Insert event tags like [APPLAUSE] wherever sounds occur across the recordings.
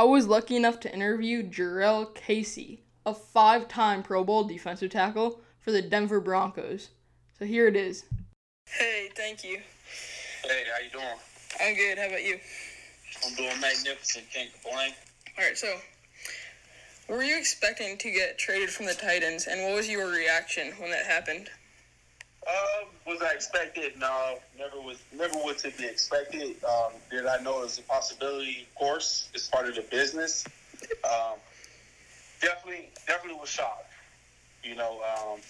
I was lucky enough to interview Jurrell Casey, a five time Pro Bowl defensive tackle for the Denver Broncos. So here it is. Hey, thank you. Hey, how you doing? I'm good. How about you? I'm doing magnificent. Can't complain. All right, so were you expecting to get traded from the Titans, and what was your reaction when that happened? Uh, was I expected? No, never was. Never was to be expected. Um, did I know it was a possibility? Of course, it's part of the business. Um, definitely, definitely was shocked. You know, um,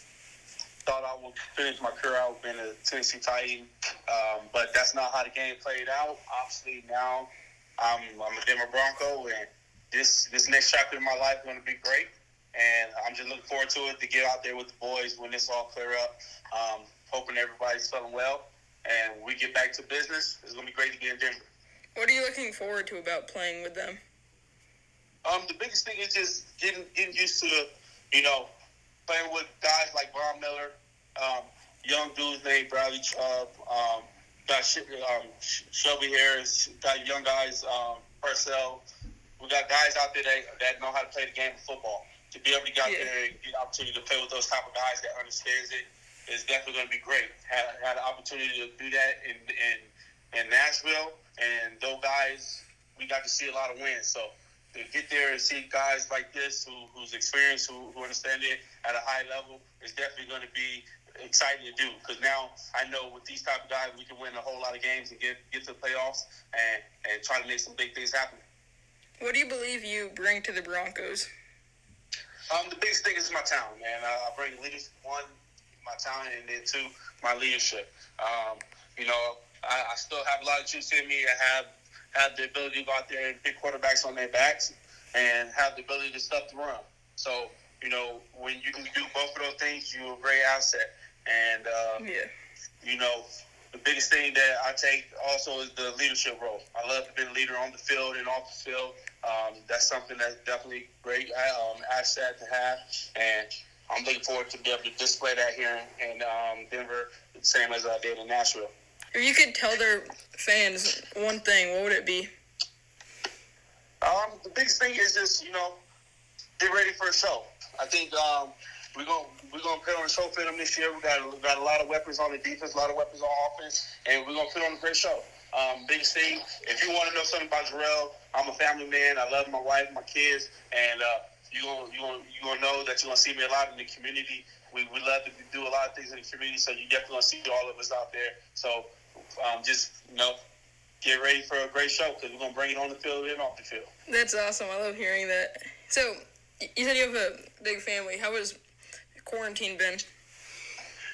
thought I would finish my career out being a Tennessee Titan, um, but that's not how the game played out. Obviously, now I'm, I'm a Denver Bronco, and this this next chapter in my life is going to be great. And I'm just looking forward to it to get out there with the boys when this all clear up. Um, hoping everybody's feeling well, and we get back to business. It's going to be great to be in Denver. What are you looking forward to about playing with them? Um, the biggest thing is just getting getting used to, you know, playing with guys like Von Miller, um, young dudes named Bradley Chubb, um, got um, Shelby Harris, got young guys, um, Purcell. We got guys out there that, that know how to play the game of football. To be able to get out yeah. there and get the opportunity to play with those type of guys that understands it is definitely going to be great. Had had an opportunity to do that in in, in Nashville, and those guys we got to see a lot of wins. So to get there and see guys like this who, who's experienced, who, who understand it at a high level, is definitely going to be exciting to do. Because now I know with these type of guys, we can win a whole lot of games and get get to the playoffs and and try to make some big things happen. What do you believe you bring to the Broncos? Um, the biggest thing is my talent, man. I, I bring leadership, one, my talent, and then two, my leadership. Um, you know, I, I still have a lot of juice in me. I have have the ability to go out there and pick quarterbacks on their backs and have the ability to stuff the run. So, you know, when you can do both of those things, you're a great asset. And, uh, yeah. you know, the biggest thing that I take also is the leadership role. I love to be a leader on the field and off the field. Um, that's something that's definitely great um, asset to have, and I'm looking forward to be able to display that here in, in um, Denver, the same as I did in Nashville. If you could tell their fans one thing, what would it be? Um, the biggest thing is just you know get ready for a show. I think um, we're gonna we're gonna put on a show for them this year. We got we got a lot of weapons on the defense, a lot of weapons on offense, and we're gonna put on a great show. Um, biggest thing, if you want to know something about Jurrell, I'm a family man. I love my wife, my kids, and uh, you gonna you gonna you gonna know that you're gonna see me a lot in the community. We, we love to do a lot of things in the community, so you definitely gonna see all of us out there. So um, just you know, get ready for a great show because we're gonna bring it on the field and off the field. That's awesome. I love hearing that. So you said you have a big family. How has quarantine been?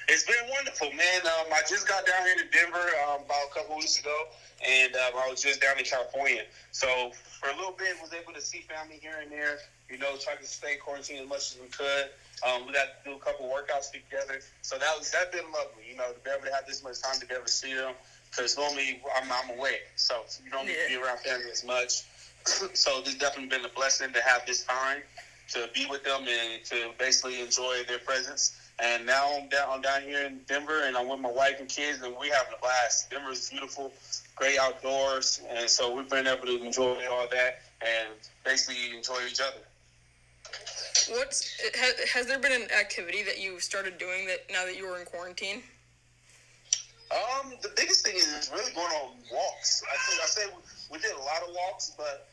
It's been wonderful, man. Um, I just got down here to Denver um, about a couple weeks ago, and um, I was just down in California. So for a little bit, was able to see family here and there. You know, trying to stay quarantined as much as we could. Um, we got to do a couple workouts together, so that was that been lovely. You know, to be able to have this much time to be able to see them, because normally I'm, I'm away, so you don't yeah. To be around family as much. [CLEARS THROAT] so it's definitely been a blessing to have this time to be with them and to basically enjoy their presence. And now I'm down, I'm down here in Denver, and I'm with my wife and kids, and we're having a blast. Denver is beautiful, great outdoors, and so we've been able to enjoy all that and basically enjoy each other. What's has, has there been an activity that you started doing that now that you were in quarantine? Um, the biggest thing is really going on walks. I think I said we, we did a lot of walks, but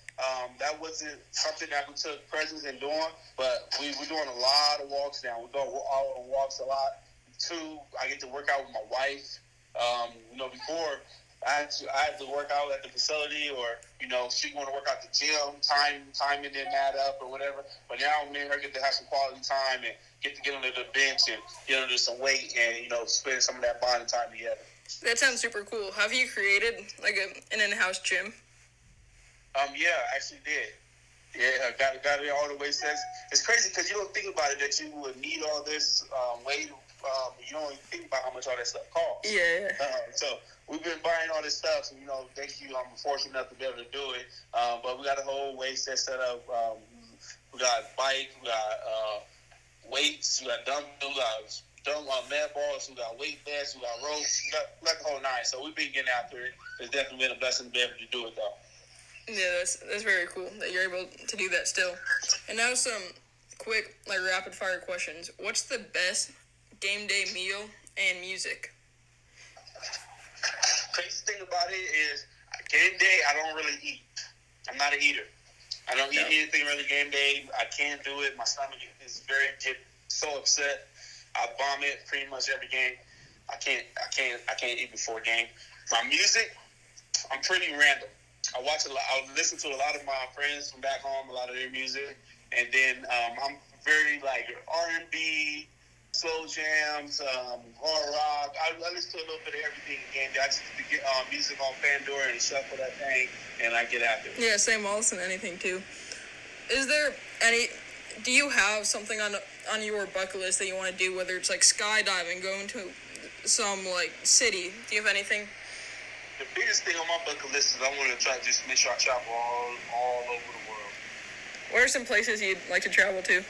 that wasn't something that we took presence in doing. But we, we're doing a lot of walks now. We go out on walks a lot. Two, I get to work out with my wife. Um, you know, before I had, to, I had to work out at the facility, or you know, she want to work out the gym. Time timing didn't add up, or whatever. But now me and her get to have some quality time and get to get under the bench and get under some weight, and you know, spend some of that bonding time together. That sounds super cool. Have you created like a, an in-house gym? Um, yeah, I actually did. Yeah, I got got it all the way since. It's crazy because you don't think about it that you would need all this um, weight. Um, you don't even think about how much all that stuff costs. Yeah. Uh, so we've been buying all this stuff. So, you know, thank you. I'm fortunate enough to be able to do it. Um, but we got a whole weight set set up. Um, we got bike. We got uh, weights. We got dumbbells. We got dumb uh, mat balls. We got weight vests. We got ropes. We got, we got the whole nine. So we've been getting after it. It's definitely been a blessing to be able to do it though. Yeah, that's that's very cool that you're able to do that still. And now some quick like rapid fire questions. What's the best game day meal and music? Crazy thing about it is game day. I don't really eat. I'm not an eater. I don't eat No. anything really game day. I can't do it. My stomach is very get so upset. I vomit pretty much every game. I can't. I can't. I can't eat before a game. My music, I'm pretty random. I watch a lot. I listen to a lot of my friends from back home, a lot of their music, and then um, I'm very like R and B, slow jams, um, hard rock. I, I listen to a little bit of everything again. I just get uh, music on Pandora and shuffle that thing, and I get after it. Yeah, same. I'll anything too. Is there any? Do you have something on on your bucket list that you want to do? Whether it's like skydiving, going to some like city. Do you have anything? The biggest thing on my bucket list is I want to try to just make sure I travel all all over the world. What are some places you'd like to travel to?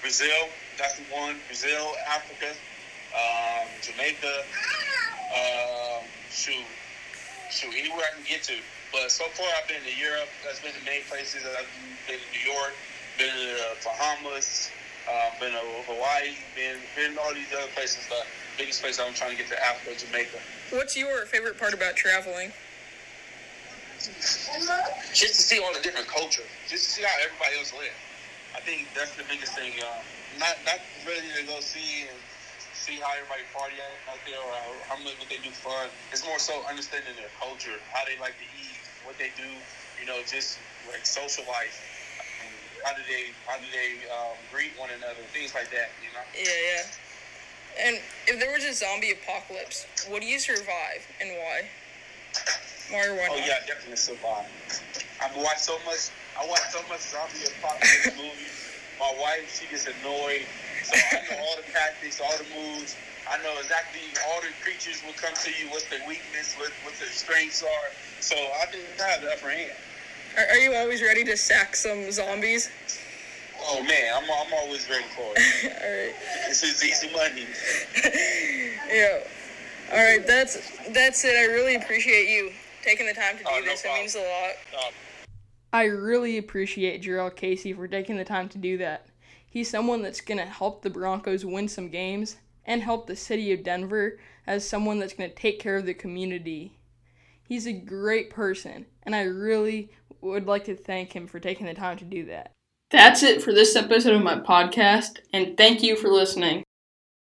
Brazil, that's the one. Brazil, Africa, um, Jamaica. Um, shoot, shoot, anywhere I can get to. But so far, I've been to Europe. That's been the main places. I've been to New York, been to the Bahamas, uh, been to Hawaii, been been to all these other places. But biggest place I'm trying to get to Africa, Jamaica. What's your favorite part about traveling? just to see all the different culture, just to see how everybody else lives. I think that's the biggest thing. Uh, not not really to go see and see how everybody party out there or how, how much what they do fun. It's more so understanding their culture, how they like to eat, what they do. You know, just like social life. How do they how do they um, greet one another? Things like that. You know. Yeah, yeah. And if there was a zombie apocalypse, would you survive and why? Why or why Oh not? yeah, definitely survive. I've watched so much. I watch so much zombie apocalypse [LAUGHS] movies. My wife, she gets annoyed. So I know all the tactics, all the moves. I know exactly all the creatures will come to you. What's their weakness? What what their strengths are. So I think I have the upper hand. Are, are you always ready to sack some zombies? Oh man, I'm I'm always ready for it. [LAUGHS] Alright. This is easy money. [LAUGHS] Yeah. Alright, that's that's it. I really appreciate you taking the time to do Oh, no this. It means a lot. Uh, I really appreciate Jurrell Casey for taking the time to do that. He's someone that's going to help the Broncos win some games and help the city of Denver as someone that's going to take care of the community. He's a great person, and I really would like to thank him for taking the time to do that. That's it for this episode of my podcast, and thank you for listening.